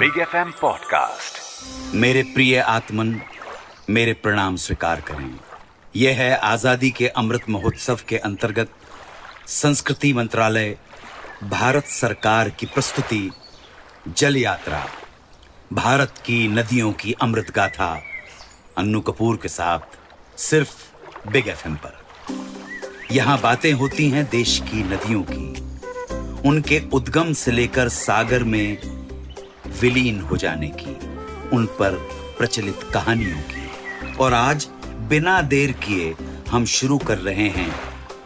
Big F M podcast मेरे प्रिय आत्मन, मेरे प्रणाम स्वीकार करें। यह है आज़ादी के अमृत महोत्सव के अंतर्गत संस्कृति मंत्रालय, भारत सरकार की प्रस्तुति जल यात्रा। भारत की नदियों की अमृत गाथा अन्नू कपूर के साथ सिर्फ़ बिग एफ़ एम पर। यहाँ बातें होती हैं देश की नदियों की। उनके उद्गम से लेकर सागर में विलीन हो जाने की, उन पर प्रचलित कहानियों की। और आज बिना देर किए हम शुरू कर रहे हैं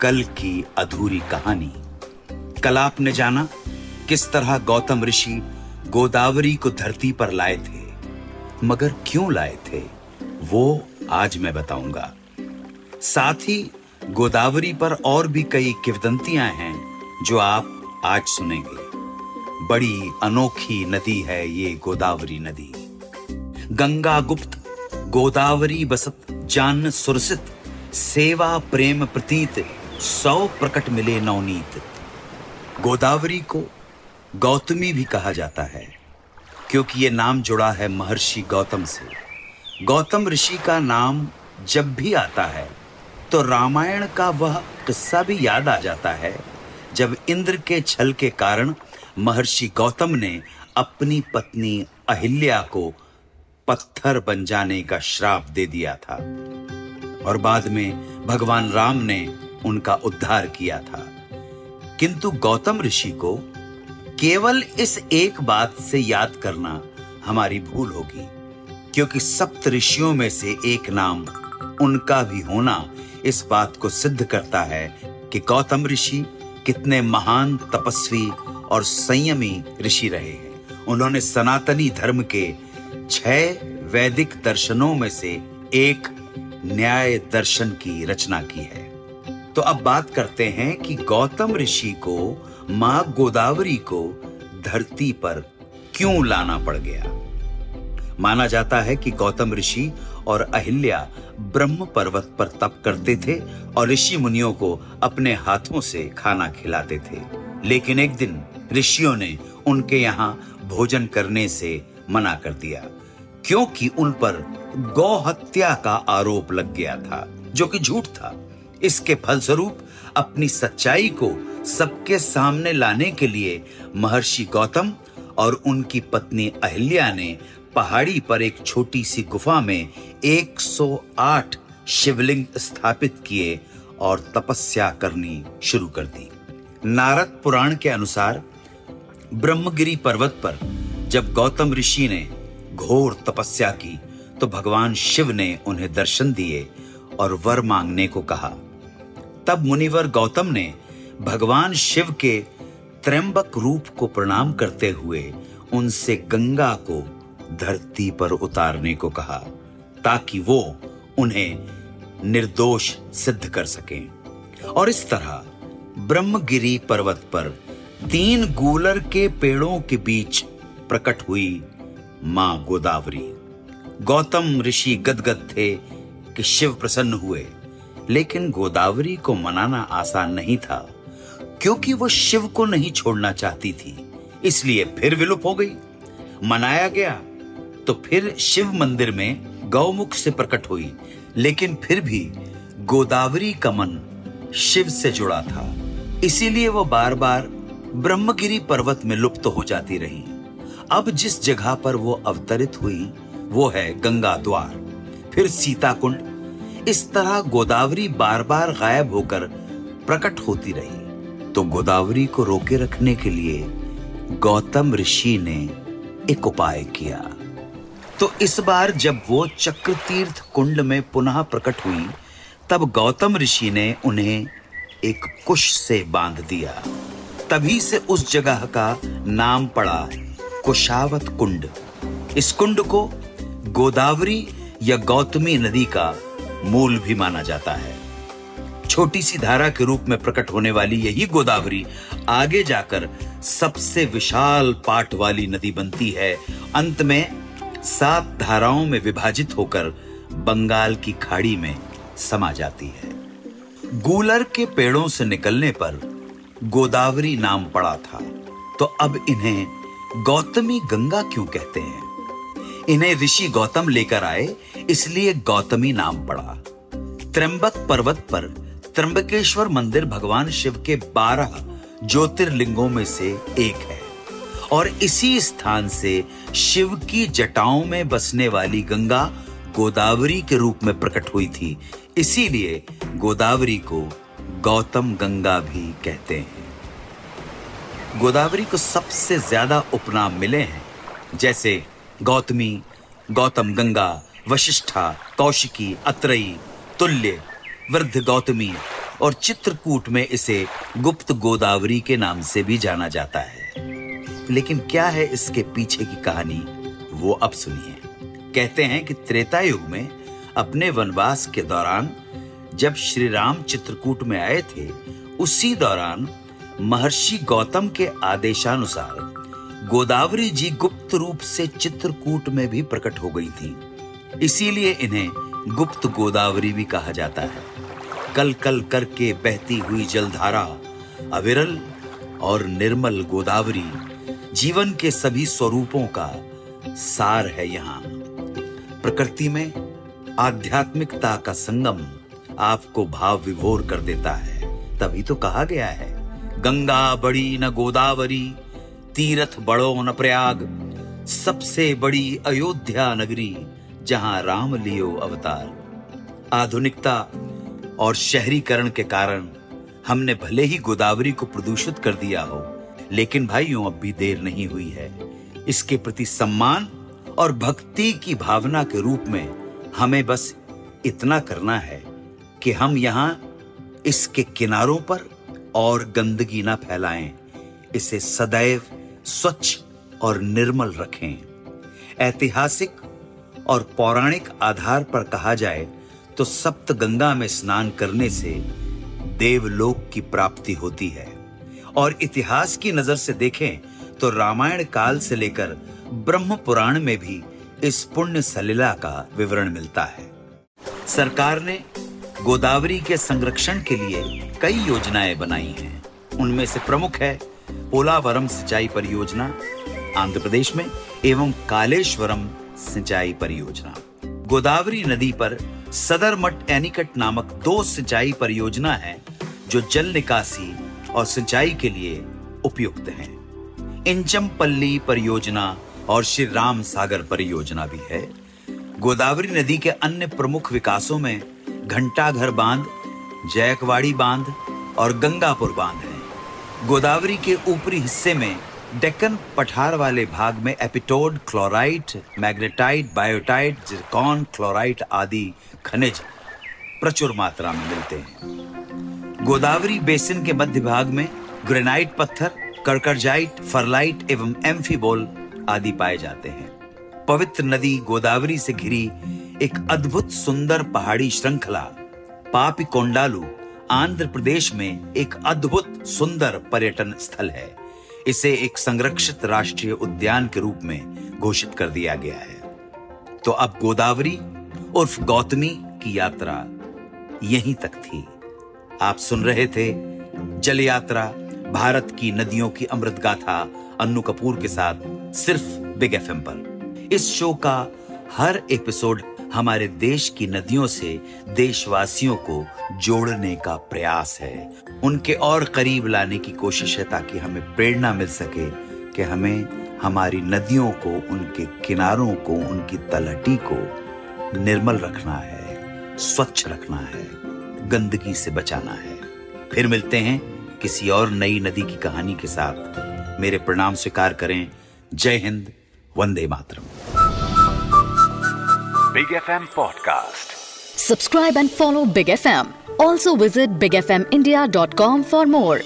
कल की अधूरी कहानी। कल आपने जाना किस तरह गौतम ऋषि गोदावरी को धरती पर लाए थे, मगर क्यों लाए थे, वो आज मैं बताऊँगा। साथ ही गोदावरी पर और भी कई किवदंतियाँ हैं जो आप आज सुनेंगे। बड़ी अनोखी नदी है ये गोदावरी नदी। गंगा गुप्त, गोदावरी बसत, जान सुरसित, सेवा प्रेम प्रतीत, सौ प्रकट मिले नवनीत। गोदावरी को गौतमी भी कहा जाता है, क्योंकि ये नाम जुड़ा है महर्षि गौतम से। गौतम ऋषि का नाम जब भी आता है तो रामायण का वह किस्सा भी याद आ जाता है। जब इंद्र के छल के कारण महर्षि गौतम ने अपनी पत्नी अहिल्या को पत्थर बन जाने का श्राप दे दिया था और बाद में भगवान राम ने उनका उद्धार किया था। किंतु गौतम ऋषि को केवल इस एक बात से याद करना हमारी भूल होगी, क्योंकि सप्त ऋषियों में से एक नाम उनका भी होना इस बात को सिद्ध करता है कि गौतम ऋषि कितने महान तपस्वी और संयमी ऋषि रहे हैं। उन्होंने सनातनी धर्म के छह वैदिक दर्शनों में से एक न्याय दर्शन की रचना की है। तो अब बात करते हैं कि गौतम ऋषि को, माँ गोदावरी को धरती पर क्यों लाना पड़ गया? माना जाता है कि गौतम ऋषि और अहिल्या ब्रह्म पर्वत पर तप करते थे और ऋषि मुनियों को अपने हाथों से खाना खिलाते थे। लेकिन एक दिन ऋषियों ने उनके यहाँ भोजन करने से मना कर दिया, क्योंकि उन पर गौ हत्या का आरोप लग गया था, जो कि झूठ था। इसके फलस्वरूप अपनी सच्चाई को सबके सामने लाने के लिए महर्षि गौतम और उनकी पत्नी अहिल्या ने पहाड़ी पर एक छोटी सी गुफा में 108 शिवलिंग स्थापित किए और तपस्या करनी शुरू कर दी। नारद पुराण के अनुसार, ब्रह्मगिरी पर्वत पर जब गौतम ऋषि ने घोर तपस्या की तो भगवान शिव ने उन्हें दर्शन दिए और वर मांगने को कहा। तब मुनिवर गौतम ने भगवान शिव के त्रैंबक रूप को प्रणाम करते हुए उनसे गंगा को धरती पर उतारने को कहा, ताकि वो उन्हें निर्दोष सिद्ध कर सकें। और इस तरह ब्रह्मगिरी पर्वत पर तीन गूलर के पेड़ों के बीच प्रकट हुई माँ गोदावरी। गौतम ऋषि गदगद थे कि शिव प्रसन्न हुए, लेकिन गोदावरी को मनाना आसान नहीं था, क्योंकि वो शिव को नहीं छोड़ना चाहती थी, इसलिए फिर विलुप हो गई। मनाया गया तो फिर शिव मंदिर में गौमुख से प्रकट हुई, लेकिन फिर भी गोदावरी का मन शिव से जुड़ा था। इसीलिए वो बार बार ब्रह्मगिरी पर्वत में लुप्त हो जाती रही। अब जिस जगह पर वो अवतरित हुई, वो है गंगा द्वार। फिर सीता कुंड इस तरह गोदावरी बार बार गायब होकर प्रकट होती रही। तो गोदावरी को रोके रखने के लिए गौतम ऋषि ने एक उपाय किया। तो इस बार जब वो चक्र तीर्थ कुंड में पुनः प्रकट हुई, तब गौतम ऋषि ने उन्हें एक कुश से बाँध दिया। तभी से उस जगह का नाम पड़ा कुशावत कुंड। इस कुंड को गोदावरी या गौतमी नदी का मूल भी माना जाता है। छोटी सी धारा के रूप में प्रकट होने वाली यही गोदावरी आगे जाकर सबसे विशाल पाट वाली नदी बनती है। अंत में सात धाराओं में विभाजित होकर बंगाल की खाड़ी में समा जाती है। गूलर के पेड़ों से निकलने पर गोदावरी नाम पड़ा था। तो अब इन्हें गौतमी गंगा क्यों कहते हैं? इन्हें ऋषि गौतम लेकर आए, इसलिए गौतमी नाम पड़ा। त्र्यंबक पर्वत पर त्र्यंबकेश्वर मंदिर भगवान शिव के बारह ज्योतिर्लिंगों में से एक है। और इसी स्थान से शिव की जटाओं में बसने वाली गंगा गोदावरी के रूप में प्रकट हुई थी। इसीलिए गोदावरी को गौतम गंगा भी कहते हैं। गोदावरी को सबसे ज़्यादा उपनाम मिले हैं, जैसे गौतमी, गौतम गंगा, वशिष्ठा, कौशिकी अत्रयी तुल्य, वृद्ध गौतमी और चित्रकूट में इसे गुप्त गोदावरी के नाम से भी जाना जाता है। लेकिन क्या है इसके पीछे की कहानी? वो अब सुनिए। कहते हैं कि त्रेता युग में, अपने वनवास के दौरान, जब श्री राम चित्रकूट में आए थे, उसी दौरान महर्षि गौतम के आदेशानुसार, गोदावरी जी गुप्त रूप से चित्रकूट में भी प्रकट हो गई थी। इसीलिए इन्हें गुप्त गोदावरी भी कहा जाता है। कल कल करके बहती हुई जलधारा, अविरल और निर्मल गोदावरी जीवन के सभी स्वरूपों का सार है यहाँ। प्रकृति में आध्यात्मिकता का संगम आपको भाव विभोर कर देता है। तभी तो कहा गया है, गंगा बड़ी न गोदावरी, तीर्थ बड़ो न प्रयाग, सबसे बड़ी अयोध्या नगरी जहाँ राम लियो अवतार। आधुनिकता और शहरीकरण के कारण हमने भले ही गोदावरी को प्रदूषित कर दिया हो लेकिन भाइयों अब भी देर नहीं हुई है। इसके प्रति सम्मान और भक्ति की भावना के रूप में हमें बस इतना करना है कि हम यहाँ इसके किनारों पर और गंदगी ना फैलाएँ, इसे सदैव स्वच्छ और निर्मल रखें। ऐतिहासिक और पौराणिक आधार पर कहा जाए तो सप्त गंगा में स्नान करने से देवलोक की प्राप्ति होती है। और इतिहास की नज़र से देखें तो रामायण काल से लेकर ब्रह्म पुराण में भी इस पुण्य सलिला का विवरण मिलता है। सरकार ने गोदावरी के संरक्षण के लिए कई योजनाएँ बनाई हैं। उनमें से प्रमुख है पोलावरम सिंचाई परियोजना, आंध्र प्रदेश में, एवं कालेश्वरम सिंचाई परियोजना। गोदावरी नदी पर सदरमठ एनिकट नामक दो सिंचाई परियोजना है, जो जल निकासी और सिंचाई के लिए उपयुक्त हैं। इंचमपल्ली परियोजना और श्री राम सागर परियोजना भी है गोदावरी नदी के अन्य प्रमुख विकासों में घंटाघर बाँध जयकवाड़ी बाँध और गंगापुर बाँध हैं। गोदावरी के ऊपरी हिस्से में डेक्कन पठार वाले भाग में epidote, chlorite, magnetite, biotite, zircon, chlorite आदि खनिज प्रचुर मात्रा में मिलते हैं गोदावरी बेसिन के मध्य भाग में ग्रेनाइट पत्थर कर्करजाइट फरलाइट एवं एम्फीबोल आदि पाए जाते हैं। पवित्र नदी गोदावरी से घिरी एक अद्भुत सुंदर पहाड़ी श्रृंखला, पापी कोंडालू, आंध्र प्रदेश में एक अद्भुत सुंदर पर्यटन स्थल है। इसे एक संरक्षित राष्ट्रीय उद्यान के रूप में घोषित कर दिया गया है। तो अब गोदावरी, उर्फ़ गौतमी की यात्रा यहीं तक थी। आप सुन रहे थे जल यात्रा भारत की नदियों की अमृत गाथा अन्नू कपूर के साथ सिर्फ़ बिग एफ़ पर। इस शो का हर एपिसोड हमारे देश की नदियों से देशवासियों को जोड़ने का प्रयास है। उनके और करीब लाने की कोशिश है ताकि हमें प्रेरणा मिल सके कि हमें हमारी नदियों को, उनके किनारों को, उनकी तलहटी को निर्मल रखना है, स्वच्छ रखना है। गंदगी से बचाना है। फिर मिलते हैं किसी और नई नदी की कहानी के साथ। मेरे प्रणाम स्वीकार करें। जय Hind. Vande Mataram. Big F M podcast. Subscribe and follow Big F M also visit Big F M India dot com for more